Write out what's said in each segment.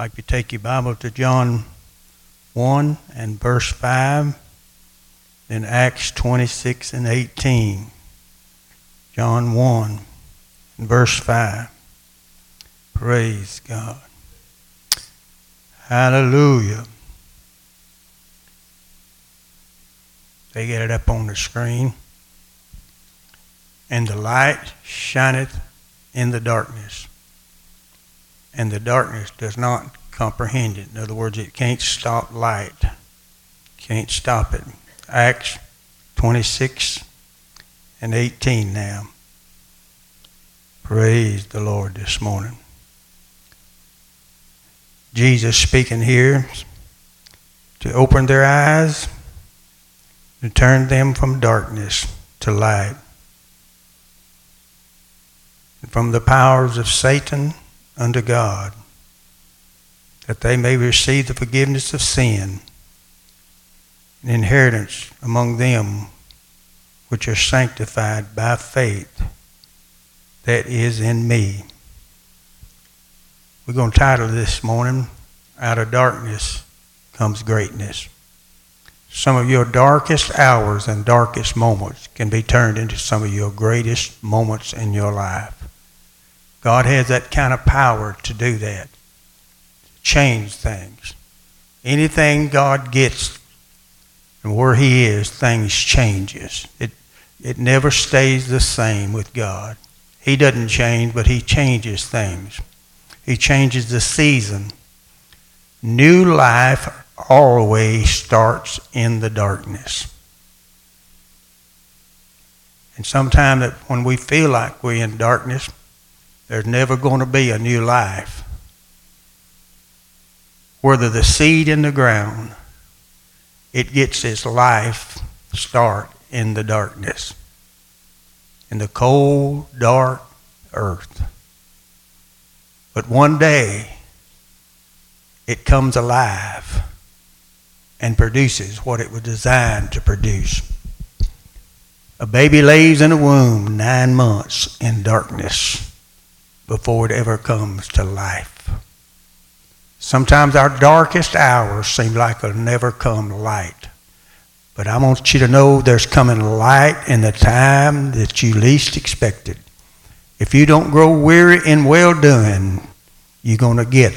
like you take your Bible to John 1 and verse 5, then Acts 26 and 18. John 1 and verse 5. Praise God. Hallelujah. They get it up on the screen. And the light shineth in the darkness. And the darkness does not comprehend it. In other words, it can't stop light. Can't stop it. Acts 26 and 18 now. Praise the Lord this morning. Jesus speaking here to open their eyes to turn them from darkness to light, and from the powers of Satan unto God, that they may receive the forgiveness of sin, and inheritance among them which are sanctified by faith that is in me. We're going to title this morning, Out of Darkness Comes Greatness. Some of your darkest hours and darkest moments can be turned into some of your greatest moments in your life. God has that kind of power to do that, change things. Anything God gets and where He is, things changes. It, it never stays the same with God. He doesn't change, but He changes things. He changes the season. New life always starts in the darkness. And sometimes when we feel like we're in darkness, there's never going to be a new life. Whether the seed in the ground, it gets its life start in the darkness, in the cold, dark earth. But one day, it comes alive and produces what it was designed to produce. A baby lays in a womb nine months in darkness before it ever comes to life. Sometimes our darkest hours seem like it'll never come light. But I want you to know there's coming light in the time that you least expected. If you don't grow weary in well doing, you're going to get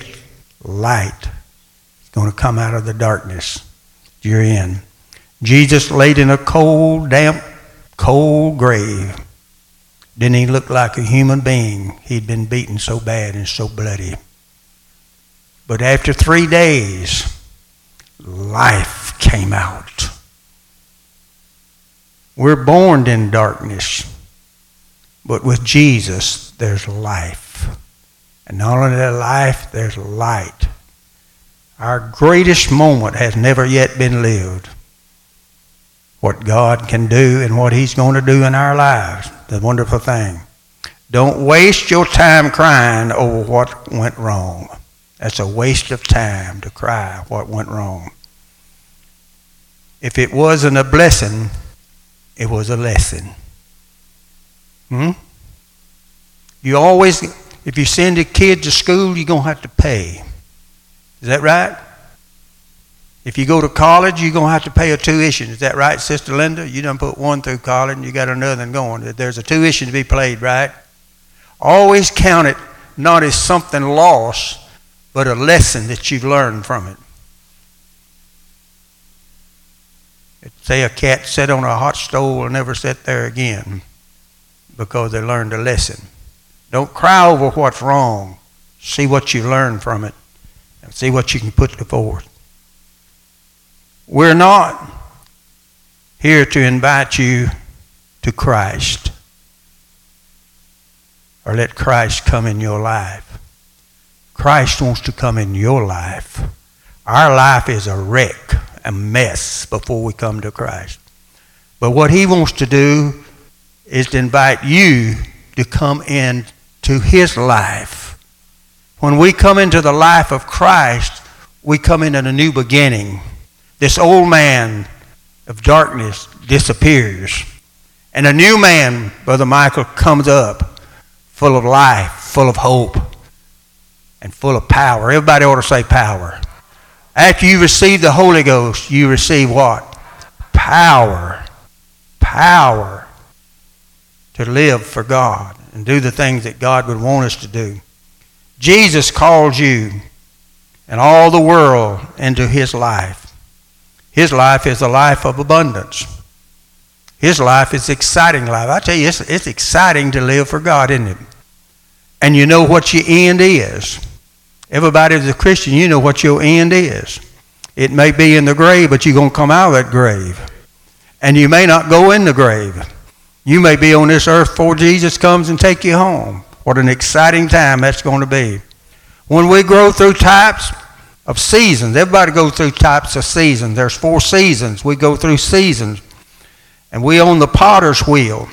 light. It's going to come out of the darkness you're in. Jesus laid in a cold, damp, cold grave. Didn't he look like a human being? He'd been beaten so bad and so bloody. But after three days, life came out. We're born in darkness, but with Jesus, there's life. And not only that life, there's light. Our greatest moment has never yet been lived. What God can do and what He's going to do in our lives, the wonderful thing. Don't waste your time crying over what went wrong. That's a waste of time to cry what went wrong. If it wasn't a blessing, it was a lesson. Hmm? You always, if you send a kid to school, you're going to have to pay. Is that right? If you go to college, you're going to have to pay a tuition. Is that right, Sister Linda? You done put one through college and you got another going. There's a tuition to be paid, right? Always count it not as something lost, but a lesson that you've learned from it. Say a cat sat on a hot stove and never sit there again because they learned a lesson. Don't cry over what's wrong. See what you learn from it and see what you can put to forth. We're not here to invite you to Christ or let Christ come in your life. Christ wants to come in your life. Our life is a wreck, a mess before we come to Christ. But what he wants to do is to invite you to come into his life when we come into the life of Christ, we come into a new beginning. This old man of darkness disappears. And a new man, Brother Michael, comes up full of life, full of hope. and full of power. Everybody ought to say power. After you receive the Holy Ghost, you receive what? Power. Power to live for God and do the things that God would want us to do. Jesus called you and all the world into his life. His life is a life of abundance. His life is exciting life. I tell you, it's, it's exciting to live for God, isn't it? And you know what your end is. Everybody that's a Christian, you know what your end is. It may be in the grave, but you're going to come out of that grave. And you may not go in the grave. You may be on this earth before Jesus comes and take you home. What an exciting time that's going to be. When we grow through types of seasons, everybody goes through types of seasons. There's four seasons. We go through seasons. And we own the potter's wheel.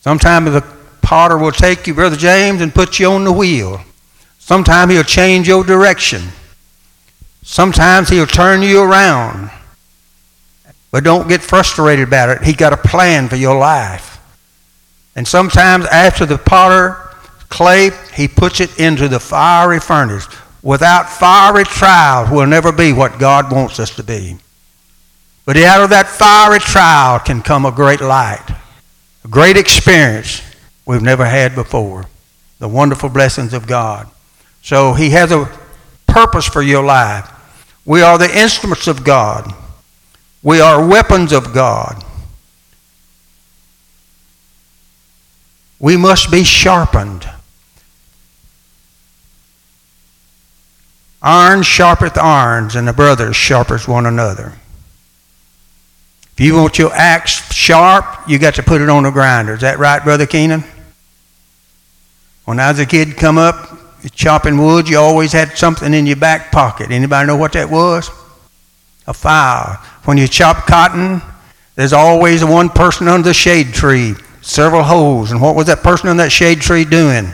Sometimes the potter will take you, Brother James, and put you on the wheel. Sometimes he'll change your direction. Sometimes he'll turn you around. But don't get frustrated about it. He got a plan for your life. And sometimes after the potter clay, he puts it into the fiery furnace. Without fiery trial, we'll never be what God wants us to be. But out of that fiery trial can come a great light, a great experience we've never had before. The wonderful blessings of God. So he has a purpose for your life. We are the instruments of God. We are weapons of God. We must be sharpened. Iron sharpeth irons, and the brothers sharpeth one another. If you want your axe sharp, you got to put it on the grinder. Is that right, Brother Keenan? When I was a kid, come up, chopping wood, you always had something in your back pocket. Anybody know what that was? A file. When you chop cotton, there's always one person under the shade tree, several holes. And what was that person under that shade tree doing?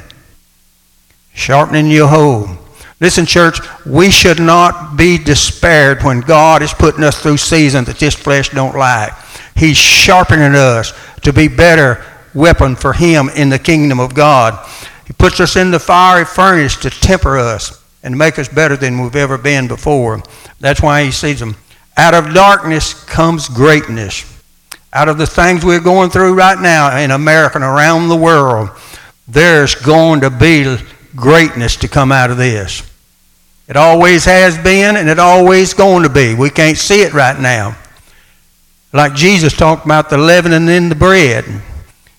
Sharpening your hoe. Listen, church, we should not be despaired when God is putting us through seasons that this flesh don't like. He's sharpening us to be better weapon for Him in the kingdom of God. He puts us in the fiery furnace to temper us and make us better than we've ever been before. That's why he sees them. Out of darkness comes greatness. Out of the things we're going through right now in America and around the world, there's going to be greatness to come out of this. It always has been and it always going to be. We can't see it right now. Like Jesus talked about the leavening in the bread.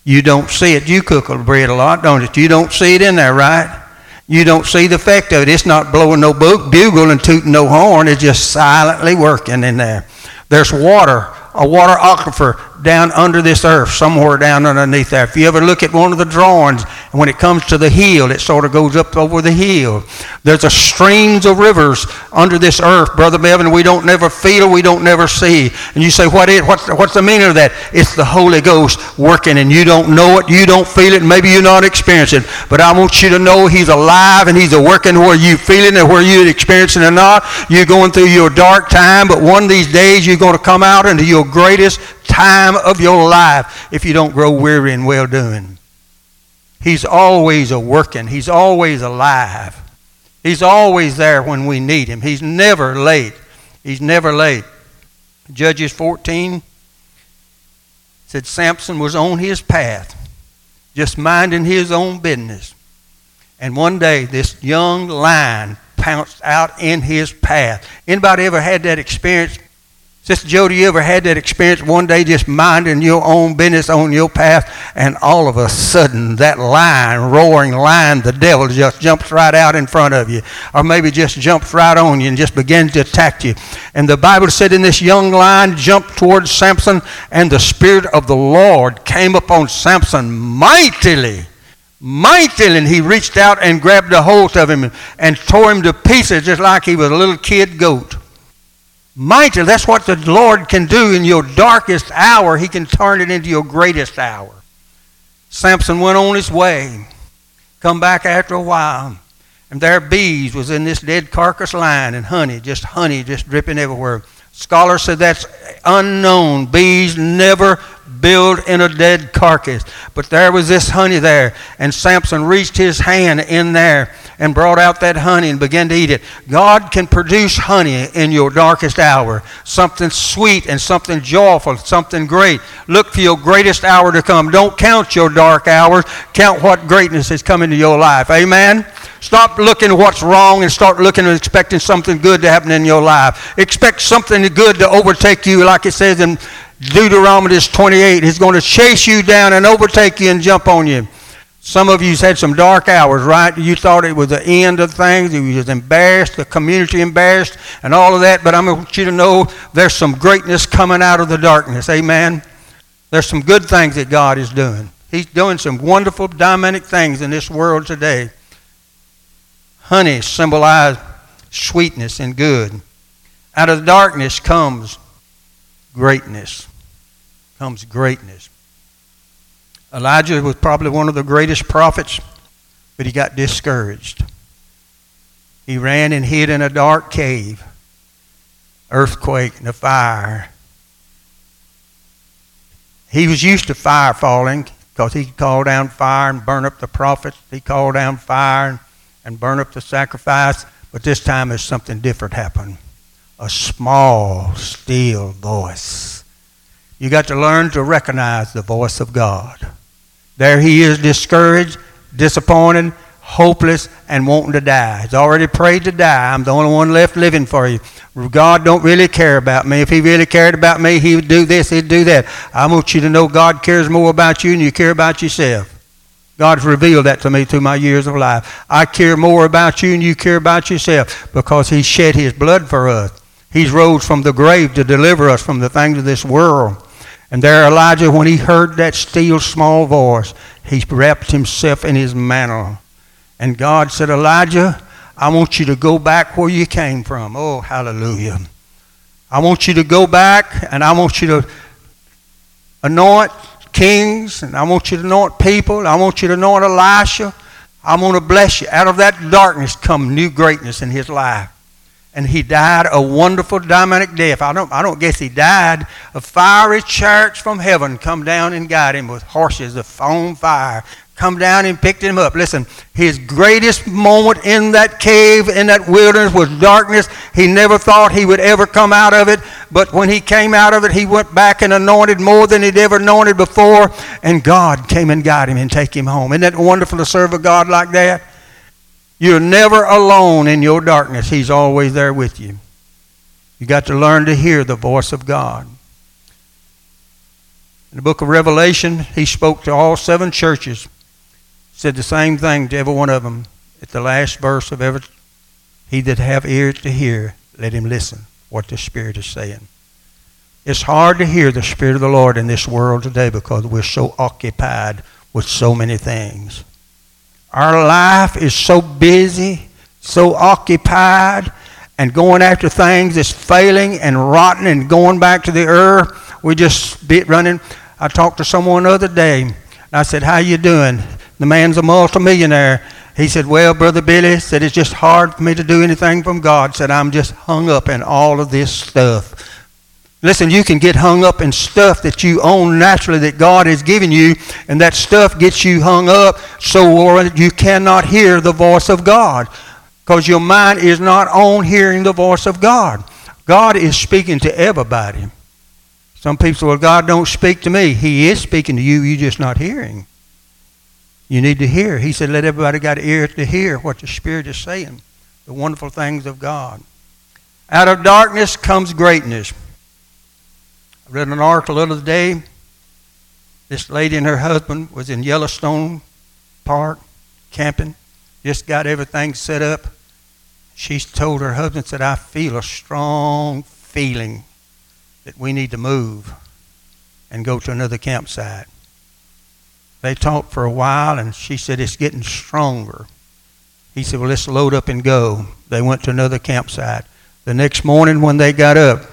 You don't see it. You cook the bread a lot, don't you? You don't see it in there, right? You don't see the effect of it. It's not blowing no bugle and tooting no horn. It's just silently working in there. There's water a water aquifer down under this earth, somewhere down underneath there. If you ever look at one of the drawings, when it comes to the hill, it sort of goes up over the hill. There's a streams of rivers under this earth, Brother Bevan, we don't never feel, we don't never see. And you say, what is, what's, what's the meaning of that? It's the Holy Ghost working, and you don't know it, you don't feel it, maybe you're not experiencing it. But I want you to know He's alive, and He's a working where you feel it and where you're experiencing it or not. You're going through your dark time, but one of these days you're going to come out into your greatest time of your life if you don't grow weary in well doing. He's always a working, He's always alive. He's always there when we need Him. He's never late. He's never late. Judges 14 said Samson was on his path, just minding his own business. And one day, this young lion pounced out in his path. Anybody ever had that experience? Sister Jody, you ever had that experience one day just minding your own business on your path, and all of a sudden that lion, roaring lion, the devil just jumps right out in front of you, or maybe just jumps right on you and just begins to attack you. And the Bible said, in this young lion jumped towards Samson, and the Spirit of the Lord came upon Samson mightily mightily, and he reached out and grabbed a hold of him and tore him to pieces just like he was a little kid goat. Mighty, that's what the Lord can do in your darkest hour. He can turn it into your greatest hour. Samson went on his way, come back after a while, and there bees was in this dead carcass line and honey, just honey just dripping everywhere. Scholars said that's unknown. Bees never build in a dead carcass. But there was this honey there, and Samson reached his hand in there and brought out that honey and began to eat it. God can produce honey in your darkest hour, something sweet and something joyful, something great. Look for your greatest hour to come. Don't count your dark hours, count what greatness is coming to your life. Amen? Stop looking at what's wrong and start looking and expecting something good to happen in your life. Expect something good to overtake you, like it says in Deuteronomy 28. He's going to chase you down and overtake you and jump on you. Some of you had some dark hours, right? You thought it was the end of things. You was embarrassed, the community embarrassed, and all of that. But I want you to know there's some greatness coming out of the darkness. Amen. There's some good things that God is doing. He's doing some wonderful, dynamic things in this world today. Honey symbolizes sweetness and good. Out of the darkness comes greatness. Comes greatness. Elijah was probably one of the greatest prophets, but he got discouraged. He ran and hid in a dark cave, earthquake and a fire. He was used to fire falling because he could call down fire and burn up the prophets. He called down fire and burn up the sacrifice. But this time, there's something different happened. A small, still voice. You got to learn to recognize the voice of God. There he is, discouraged, disappointed, hopeless, and wanting to die. He's already prayed to die. I'm the only one left living for you. God don't really care about me. If he really cared about me, he would do this, he'd do that. I want you to know God cares more about you than you care about yourself. God's revealed that to me through my years of life. I care more about you than you care about yourself because he shed his blood for us. He's rose from the grave to deliver us from the things of this world. And there Elijah, when he heard that still small voice, he wrapped himself in his mantle. And God said, Elijah, I want you to go back where you came from. Oh, hallelujah. I want you to go back and I want you to anoint kings and I want you to anoint people. I want you to anoint Elisha. I want to bless you. Out of that darkness come new greatness in his life and he died a wonderful dynamic death. I don't, I don't guess he died. A fiery church from heaven come down and got him with horses of foam fire. Come down and picked him up. Listen, his greatest moment in that cave, in that wilderness, was darkness. He never thought he would ever come out of it. But when he came out of it, he went back and anointed more than he'd ever anointed before. And God came and got him and take him home. Isn't that wonderful to serve a God like that? You're never alone in your darkness. He's always there with you. You got to learn to hear the voice of God. In the book of Revelation, he spoke to all seven churches, said the same thing to every one of them at the last verse of every he that have ears to hear, let him listen what the Spirit is saying. It's hard to hear the Spirit of the Lord in this world today because we're so occupied with so many things. Our life is so busy, so occupied, and going after things that's failing and rotten and going back to the earth. We just be running. I talked to someone the other day. I said, "How you doing?" The man's a multimillionaire. He said, "Well, brother Billy," said it's just hard for me to do anything from God. Said I'm just hung up in all of this stuff. Listen, you can get hung up in stuff that you own naturally that God has given you, and that stuff gets you hung up so you cannot hear the voice of God because your mind is not on hearing the voice of God. God is speaking to everybody. Some people say, well, God don't speak to me. He is speaking to you, you're just not hearing. You need to hear. He said, let everybody got ears to hear what the Spirit is saying, the wonderful things of God. Out of darkness comes greatness. I read an article the other day. This lady and her husband was in Yellowstone Park camping, just got everything set up. She told her husband, said, I feel a strong feeling that we need to move and go to another campsite. They talked for a while, and she said, It's getting stronger. He said, Well, let's load up and go. They went to another campsite. The next morning, when they got up,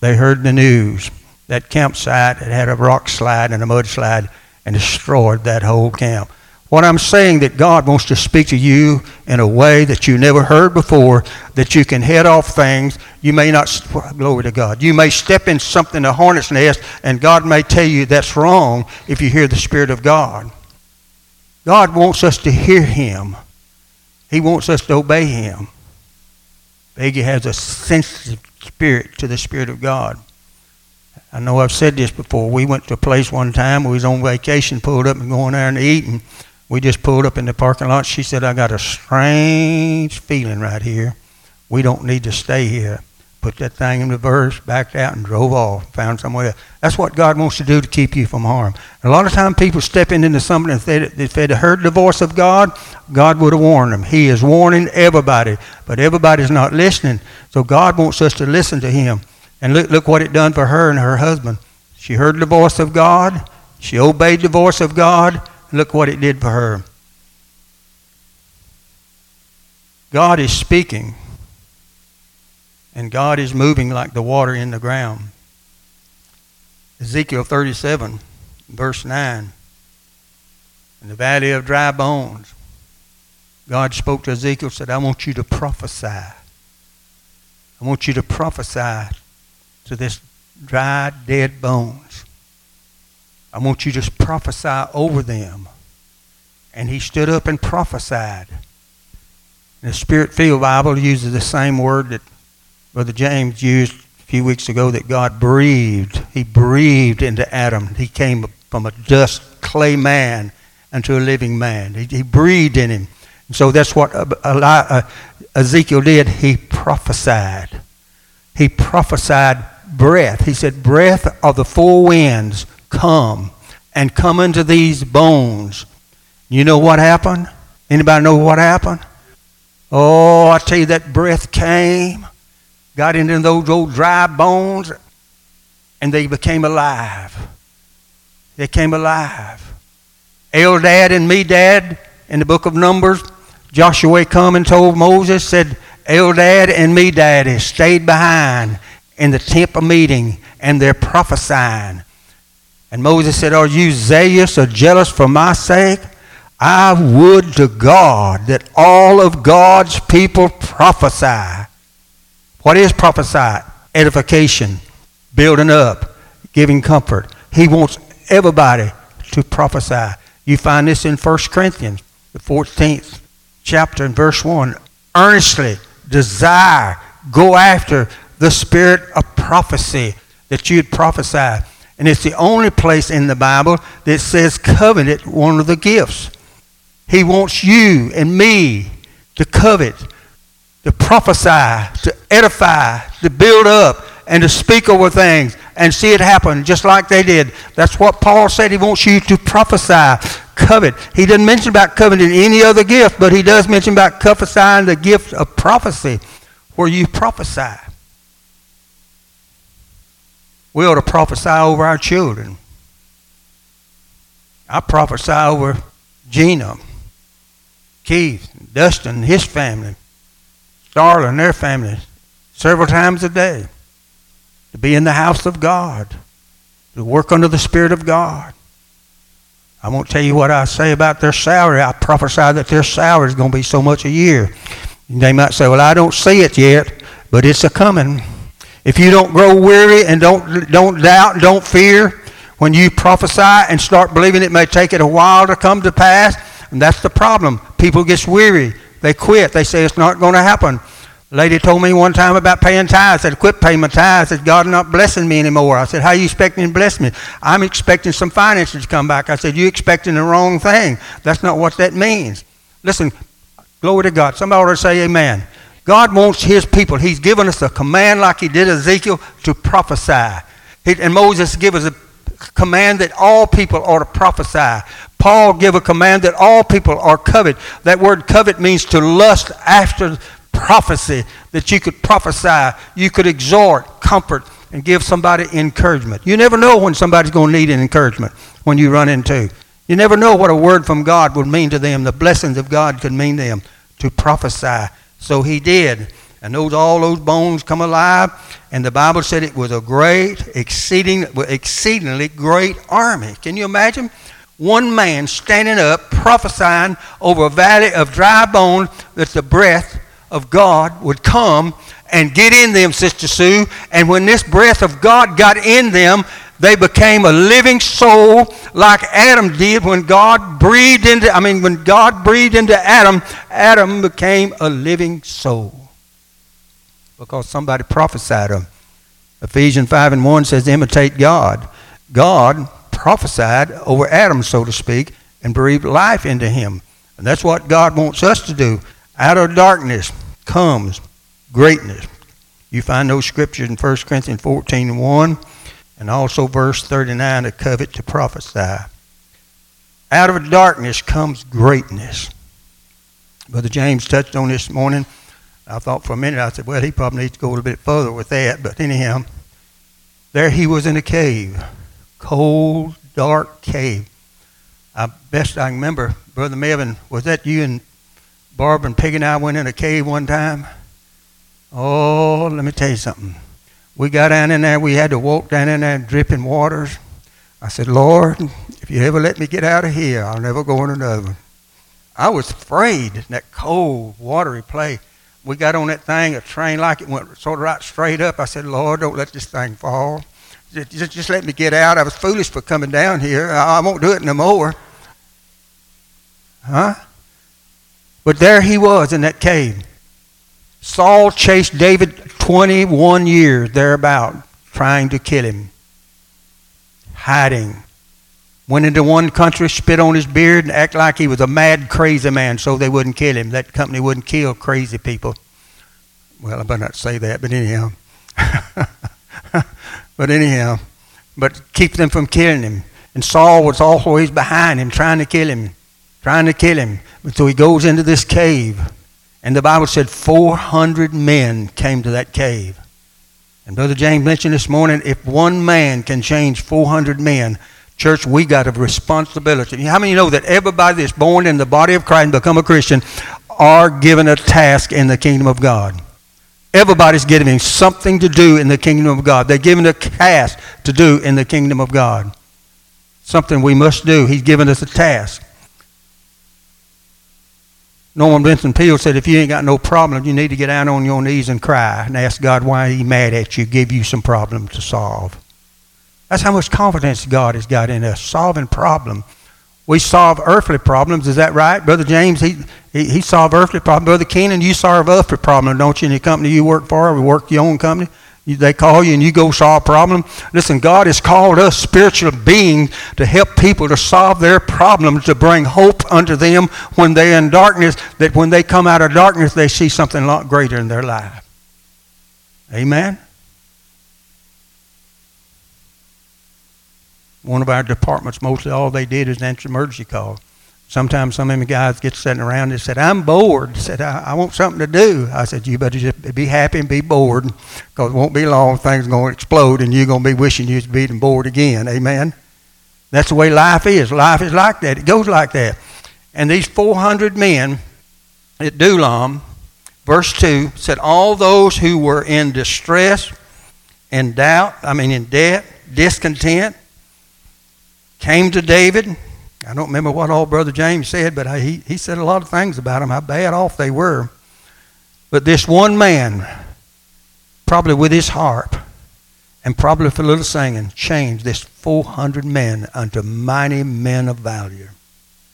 they heard the news that campsite had had a rock slide and a mudslide and destroyed that whole camp. What I'm saying that God wants to speak to you in a way that you never heard before, that you can head off things. You may not, glory to God. You may step in something, a hornet's nest, and God may tell you that's wrong if you hear the Spirit of God. God wants us to hear Him He wants us to obey him. Peggy has a sensitive spirit to the Spirit of God. I know I've said this before. We went to a place one time. We was on vacation, pulled up and going there and eating. We just pulled up in the parking lot. She said, I got a strange feeling right here. We don't need to stay here put that thing in reverse, backed out, and drove off, found somewhere else. That's what God wants to do to keep you from harm. And a lot of times people stepping into something, if, they, if they'd heard the voice of God, God would have warned them. He is warning everybody, but everybody's not listening. So God wants us to listen to Him. And look, look what it done for her and her husband. She heard the voice of God. She obeyed the voice of God. Look what it did for her. God is speaking and God is moving like the water in the ground. Ezekiel 37, verse 9. In the valley of dry bones, God spoke to Ezekiel said, I want you to prophesy. I want you to prophesy to this dry, dead bones. I want you to just prophesy over them. And he stood up and prophesied. And the Spirit filled Bible uses the same word that Brother James used a few weeks ago that God breathed. He breathed into Adam. He came from a dust clay man into a living man. He, he breathed in him. And so that's what uh, Ezekiel did. He prophesied. He prophesied breath. He said, Breath of the four winds, come and come into these bones. You know what happened? Anybody know what happened? Oh, I tell you, that breath came got into those old dry bones, and they became alive. They came alive. Eldad and Medad in the book of Numbers, Joshua come and told Moses, said, Eldad and Medad has stayed behind in the of meeting, and they're prophesying. And Moses said, Are you zealous or jealous for my sake? I would to God that all of God's people prophesy. What is prophesy? Edification, building up, giving comfort. He wants everybody to prophesy. You find this in 1 Corinthians, the 14th chapter and verse 1. Earnestly desire, go after the spirit of prophecy that you'd prophesy. And it's the only place in the Bible that says covenant, one of the gifts. He wants you and me to covet to prophesy, to edify, to build up, and to speak over things and see it happen just like they did. That's what Paul said. He wants you to prophesy, covet. He doesn't mention about coveting any other gift, but he does mention about prophesying the gift of prophecy where you prophesy. We ought to prophesy over our children. I prophesy over Gina, Keith, Dustin, his family. Starla and their family several times a day to be in the house of God, to work under the Spirit of God. I won't tell you what I say about their salary. I prophesy that their salary is going to be so much a year. They might say, Well, I don't see it yet, but it's a coming. If you don't grow weary and don't, don't doubt, don't fear, when you prophesy and start believing it may take it a while to come to pass, and that's the problem. People get weary. They quit. They say it's not going to happen. Lady told me one time about paying tithes. I said, quit paying my tithes. I said, God not blessing me anymore. I said, how you expecting to bless me? I'm expecting some finances to come back. I said, you expecting the wrong thing. That's not what that means. Listen, glory to God. Somebody ought to say amen. God wants his people. He's given us a command like he did Ezekiel to prophesy. He, and Moses gave us a command that all people ought to prophesy. Paul gave a command that all people are covet. That word covet means to lust after prophecy, that you could prophesy, you could exhort, comfort, and give somebody encouragement. You never know when somebody's going to need an encouragement when you run into. You never know what a word from God would mean to them. The blessings of God could mean to them to prophesy. So he did. And those all those bones come alive. And the Bible said it was a great, exceeding, exceedingly great army. Can you imagine? one man standing up prophesying over a valley of dry bones that the breath of God would come and get in them, Sister Sue. And when this breath of God got in them, They became a living soul like Adam did when God breathed into, I mean, when God breathed into Adam, Adam became a living soul. Because somebody prophesied him. Ephesians 5 and 1 says, imitate God. God prophesied over Adam, so to speak, and breathed life into him. And that's what God wants us to do. Out of darkness comes greatness. You find those scriptures in 1 Corinthians 14 and 1, and also verse 39 to covet to prophesy. Out of darkness comes greatness. Brother James touched on this morning. I thought for a minute, I said, well, he probably needs to go a little bit further with that. But anyhow, there he was in a cave, cold, dark cave. I best I remember, Brother Melvin, was that you and Barb and Peggy and I went in a cave one time? Oh, let me tell you something. We got down in there, we had to walk down in there dripping waters. I said, Lord, if you ever let me get out of here, I'll never go in another one. I was afraid in that cold, watery place. We got on that thing, a train like it went sort of right straight up. I said, Lord, don't let this thing fall. Just, just let me get out. I was foolish for coming down here. I, I won't do it no more. Huh? But there he was in that cave. Saul chased David 21 years thereabout, trying to kill him, hiding. Went into one country, spit on his beard, and act like he was a mad, crazy man so they wouldn't kill him. That company wouldn't kill crazy people. Well, I better not say that, but anyhow. but anyhow, but keep them from killing him. And Saul was always behind him, trying to kill him, trying to kill him. So he goes into this cave. And the Bible said 400 men came to that cave. And Brother James mentioned this morning if one man can change 400 men, church, we got a responsibility. How many know that everybody that's born in the body of Christ and become a Christian are given a task in the kingdom of God? Everybody's given something to do in the kingdom of God. They're given a task to do in the kingdom of God. Something we must do. He's given us a task. Norman Vincent Peale said, if you ain't got no problem, you need to get down on your knees and cry and ask God why he's mad at you, give you some problem to solve. That's how much confidence God has got in us, solving problem. We solve earthly problems, is that right? Brother James, he, he, he solved earthly problems. Brother Keenan, you solve earthly problems, don't you, in the company you work for or work your own company? They call you and you go solve a problem. Listen, God has called us spiritual beings to help people to solve their problems, to bring hope unto them when they're in darkness, that when they come out of darkness, they see something a lot greater in their life. Amen? One of our departments, mostly all they did is answer emergency calls. Sometimes some of them guys get sitting around and said, I'm bored. said, I, I, want something to do. I said, you better just be happy and be bored because it won't be long. Things are going to explode and you're going to be wishing you'd be bored again. Amen? That's the way life is. Life is like that. It goes like that. And these 400 men at Adullam, verse 2, said, All those who were in distress and doubt, I mean in debt, discontent, came to David I don't remember what all Brother James said, but he, he said a lot of things about them, how bad off they were. But this one man, probably with his harp, and probably with a little singing, changed this 400 men unto mighty men of value.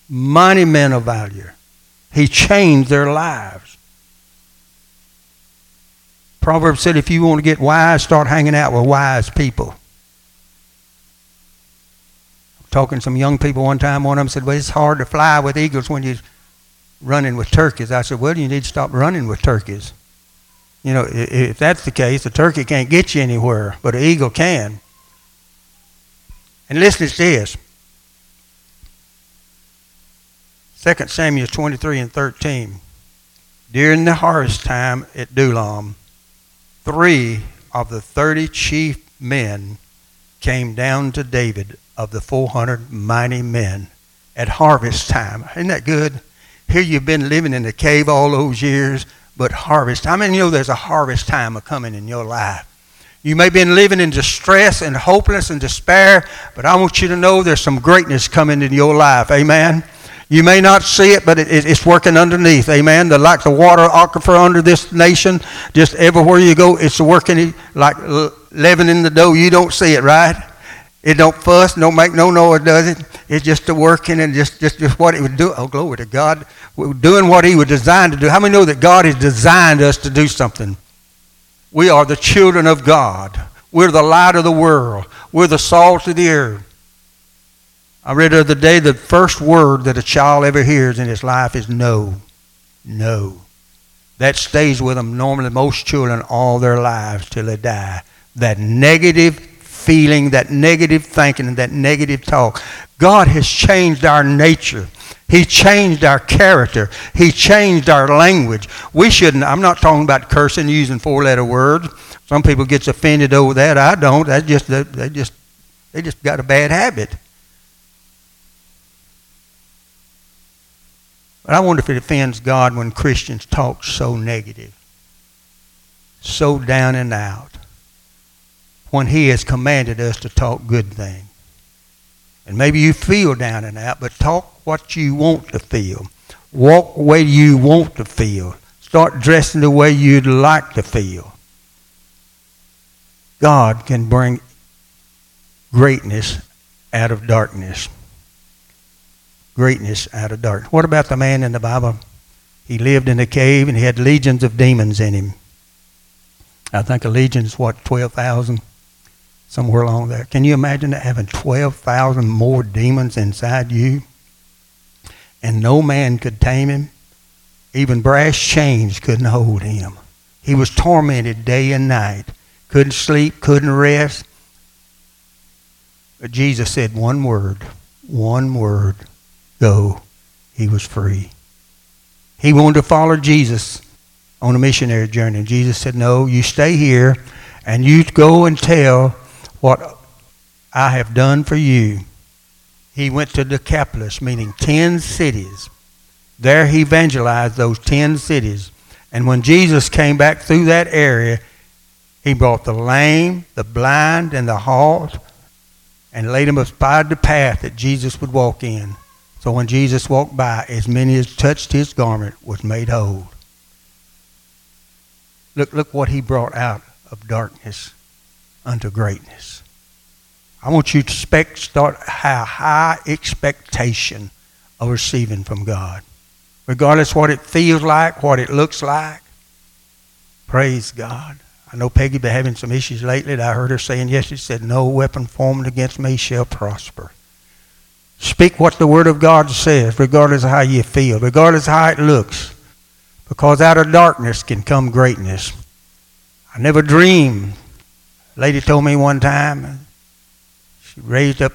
Mighty men of value. He changed their lives. Proverbs said if you want to get wise, start hanging out with wise people talking to some young people one time. One of them said, Well, it's hard to fly with eagles when you're running with turkeys. I said, Well, you need to stop running with turkeys. You know, if that's the case, a turkey can't get you anywhere, but an eagle can. And listen to this 2 Samuel 23 and 13. During the harvest time at Adullam, three of the 30 chief men came down to David of the 400 mighty men at harvest time. Isn't that good? Here you've been living in the cave all those years, but harvest time. I mean, you know there's a harvest time a coming in your life. You may have been living in distress and hopelessness and despair, but I want you to know there's some greatness coming in your life. Amen. You may not see it, but it, it, it's working underneath. Amen. The, like the water aquifer under this nation, just everywhere you go, it's working like leavening the dough. You don't see it, right? It don't fuss, don't make no noise, does it? It's just the working and just, just, just what it would do. Oh, glory to God. We're doing what he was designed to do. How many know that God has designed us to do something? We are the children of God. We're the light of the world. We're the salt of the earth. I read the other day the first word that a child ever hears in his life is no. No. That stays with them normally, most children, all their lives till they die. That negative feeling, that negative thinking, and that negative talk. God has changed our nature. He changed our character. He changed our language. We shouldn't, I'm not talking about cursing using four letter words. Some people gets offended over that. I don't. That's just they just they just got a bad habit. But I wonder if it offends God when Christians talk so negative, so down and out, when He has commanded us to talk good things. And maybe you feel down and out, but talk what you want to feel. Walk the way you want to feel. Start dressing the way you'd like to feel. God can bring greatness out of darkness greatness out of darkness. What about the man in the Bible? He lived in a cave and he had legions of demons in him. I think a legion is what, 12,000? Somewhere along there. Can you imagine having 12,000 more demons inside you? And no man could tame him. Even brass chains couldn't hold him. He was tormented day and night. Couldn't sleep, couldn't rest. But Jesus said one word, one word go, he was free. He wanted to follow Jesus on a missionary journey. And Jesus said, No, you stay here and you go and tell what I have done for you. He went to Decapolis, meaning 10 cities. There he evangelized those 10 cities. And when Jesus came back through that area, he brought the lame, the blind, and the halt and laid them beside the path that Jesus would walk in. So when Jesus walked by, as many as touched his garment was made whole. Look, look what he brought out of darkness unto greatness. I want you to start have high expectation of receiving from God. Regardless what it feels like, what it looks like. Praise God. I know Peggy been having some issues lately. I heard her saying yesterday, she said, No weapon formed against me shall prosper. Speak what the Word of God says, regardless of how you feel, regardless of how it looks. Because out of darkness can come greatness. I never dreamed. A lady told me one time, raised up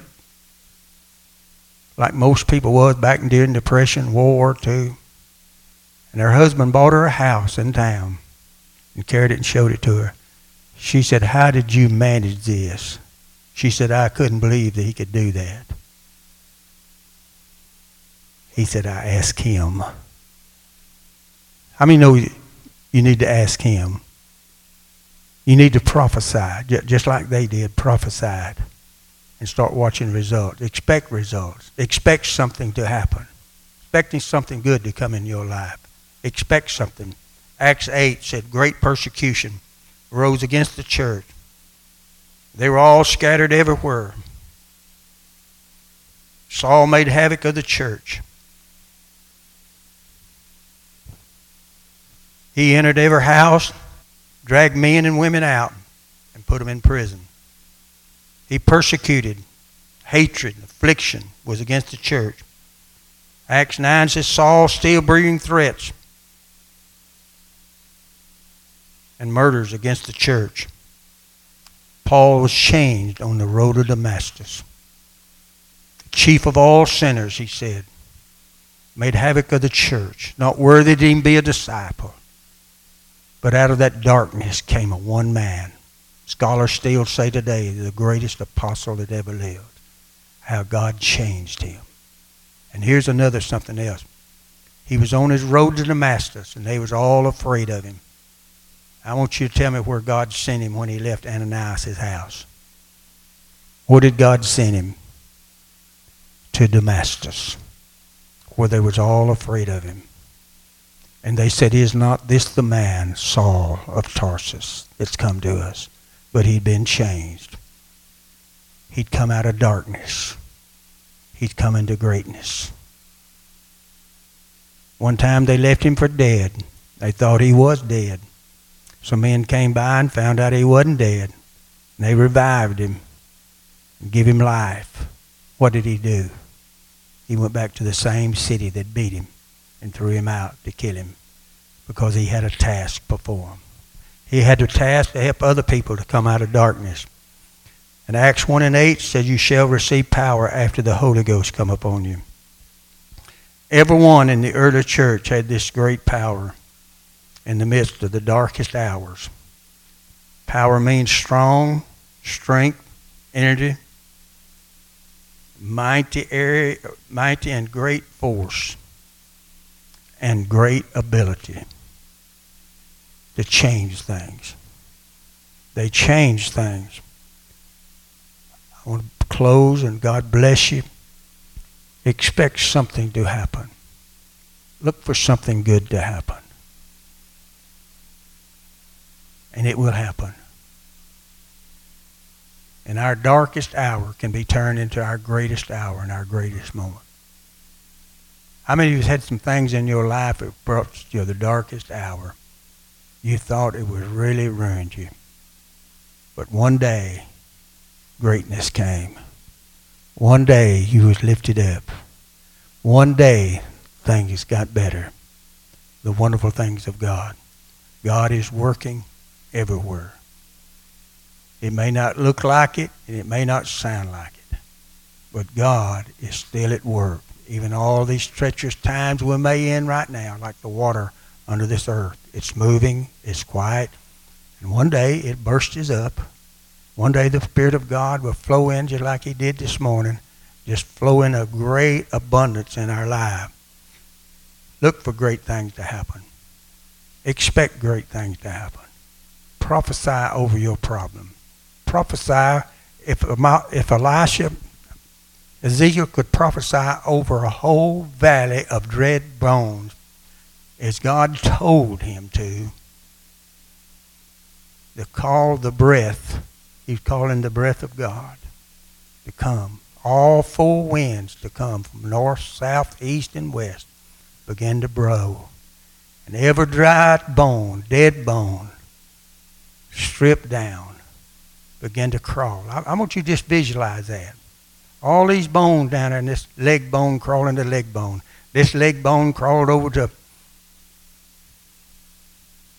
like most people was back during the Depression, World War II. And her husband bought her a house in town and carried it and showed it to her. She said, How did you manage this? She said, I couldn't believe that he could do that. He said, I ask him. How many know you need to ask him? You need to prophesy, just like they did, prophesied, and start watching results. Expect results. Expect something to happen. Expecting something good to come in your life. Expect something. Acts 8 said, Great persecution rose against the church. They were all scattered everywhere. Saul made havoc of the church. He entered every house, dragged men and women out, and put them in prison. He persecuted. Hatred, and affliction was against the church. Acts 9 says Saul still breathing threats and murders against the church. Paul was changed on the road to Damascus. Chief of all sinners, he said, made havoc of the church, not worthy to even be a disciple. But out of that darkness came a one man. Scholars still say today the greatest apostle that ever lived. How God changed him. And here's another something else. He was on his road to Damascus, and they was all afraid of him. I want you to tell me where God sent him when he left Ananias' house. Where did God send him? To Damascus, where they was all afraid of him. And they said, Is not this the man, Saul of Tarsus, that's come to us? But he'd been changed. he'd come out of darkness. He'd come into greatness. One time they left him for dead. They thought he was dead. Some men came by and found out he wasn't dead. And they revived him and give him life. What did he do? He went back to the same city that beat him and threw him out to kill him because he had a task before him. He had a task to help other people to come out of darkness. And Acts 1 and 8 says, You shall receive power after the Holy Ghost come upon you. Everyone in the early church had this great power in the midst of the darkest hours. Power means strong, strength, energy, mighty, area, mighty and great force, and great ability to change things. They change things. I want to close and God bless you. Expect something to happen. Look for something good to happen. And it will happen. And our darkest hour can be turned into our greatest hour and our greatest moment. How many of you have had some things in your life that brought you the darkest hour? You thought it would really ruined you. But one day, greatness came. One day, you was lifted up. One day, things got better. The wonderful things of God. God is working everywhere. It may not look like it, and it may not sound like it, but God is still at work. Even all these treacherous times we may in right now, like the water under this earth. It's moving, it's quiet, and one day it bursts up. One day the Spirit of God will flow in just like He did this morning, just flow in a great abundance in our life. Look for great things to happen. Expect great things to happen. Prophesy over your problem. Prophesy if, if Elisha, Ezekiel could prophesy over a whole valley of dread bones as God told him to, to call the breath, he's calling the breath of God to come. All four winds to come from north, south, east, and west began to blow. And every dry bone, dead bone, stripped down, began to crawl. I, I want you to just visualize that. All these bones down there, and this leg bone crawling to leg bone. This leg bone crawled over to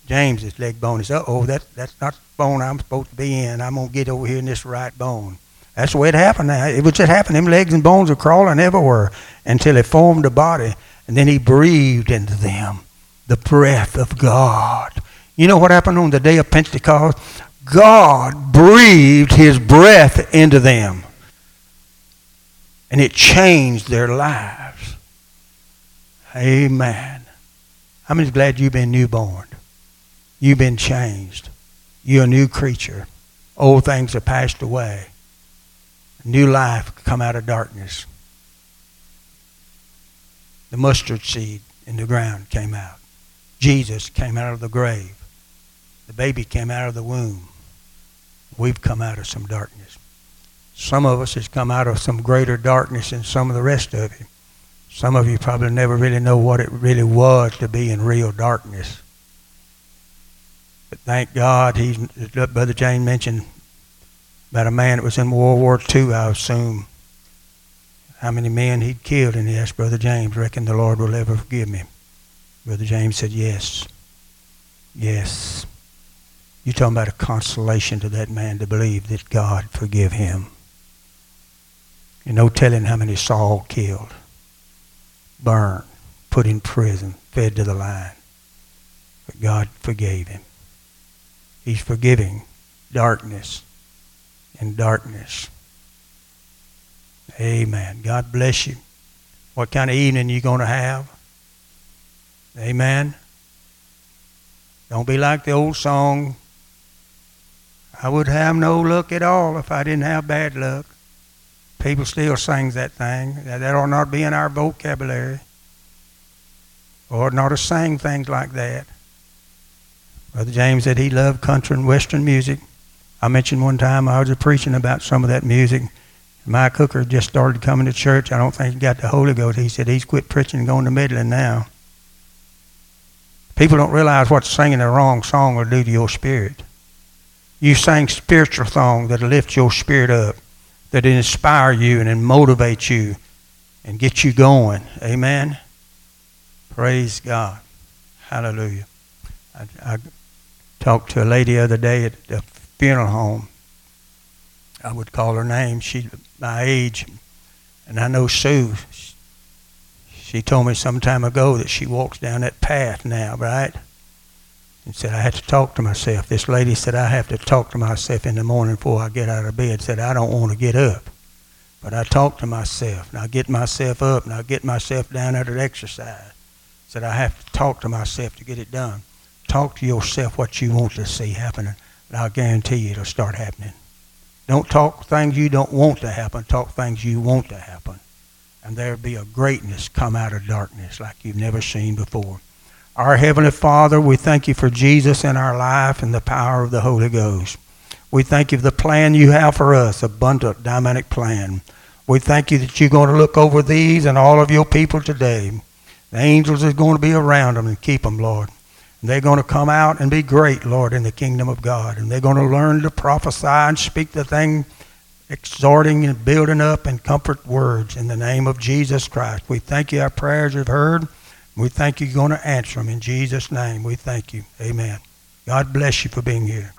James's leg bone. Said, oh, that, that's not the bone I'm supposed to be in. I'm going to get over here in this right bone. That's the way it happened. It was just happening. Them legs and bones are crawling everywhere until it formed a body. And then he breathed into them the breath of God. You know what happened on the day of Pentecost? God breathed his breath into them. And it changed their lives. Amen. How many's glad you've been newborn? You've been changed. You're a new creature. Old things have passed away. New life come out of darkness. The mustard seed in the ground came out. Jesus came out of the grave. The baby came out of the womb. We've come out of some darkness. Some of us has come out of some greater darkness than some of the rest of you. Some of you probably never really know what it really was to be in real darkness. But thank God, he's, Brother James mentioned about a man that was in World War II, I assume. How many men he'd killed, and he asked Brother James, reckon the Lord will ever forgive me? Brother James said, yes. Yes. You're talking about a consolation to that man to believe that God forgive him. You no telling how many Saul killed, burned, put in prison, fed to the lion. But God forgave him. He's forgiving darkness and darkness. Amen. God bless you. What kind of evening you going to have? Amen. Don't be like the old song. I would have no luck at all if I didn't have bad luck. People still sing that thing. That ought not be in our vocabulary. Or not to sing things like that. Brother James said he loved country and western music. I mentioned one time I was preaching about some of that music. Mike Hooker just started coming to church. I don't think he got the Holy Ghost. He said he's quit preaching and going to Midland now. People don't realize what singing the wrong song will do to your spirit. You sing spiritual songs that lift your spirit up, that inspire you and motivate you and get you going. Amen. Praise God. Hallelujah. I, I talked to a lady the other day at the funeral home. I would call her name. She's my age, and I know Sue. She told me some time ago that she walks down that path now, right? And said I had to talk to myself. This lady said I have to talk to myself in the morning before I get out of bed. Said I don't want to get up, but I talk to myself and I get myself up and I get myself down there to exercise. Said I have to talk to myself to get it done. Talk to yourself what you want to see happening, and I'll guarantee you it'll start happening. Don't talk things you don't want to happen. Talk things you want to happen and there'll be a greatness come out of darkness like you've never seen before. Our Heavenly Father, we thank you for Jesus in our life and the power of the Holy Ghost. We thank you for the plan you have for us, abundant, dynamic plan. We thank you that you're going to look over these and all of your people today. The angels are going to be around them and keep them, Lord. They're going to come out and be great, Lord, in the kingdom of God. And they're going to learn to prophesy and speak the thing, exhorting and building up and comfort words in the name of Jesus Christ. We thank you. Our prayers are heard. We thank you. You're going to answer them in Jesus' name. We thank you. Amen. God bless you for being here.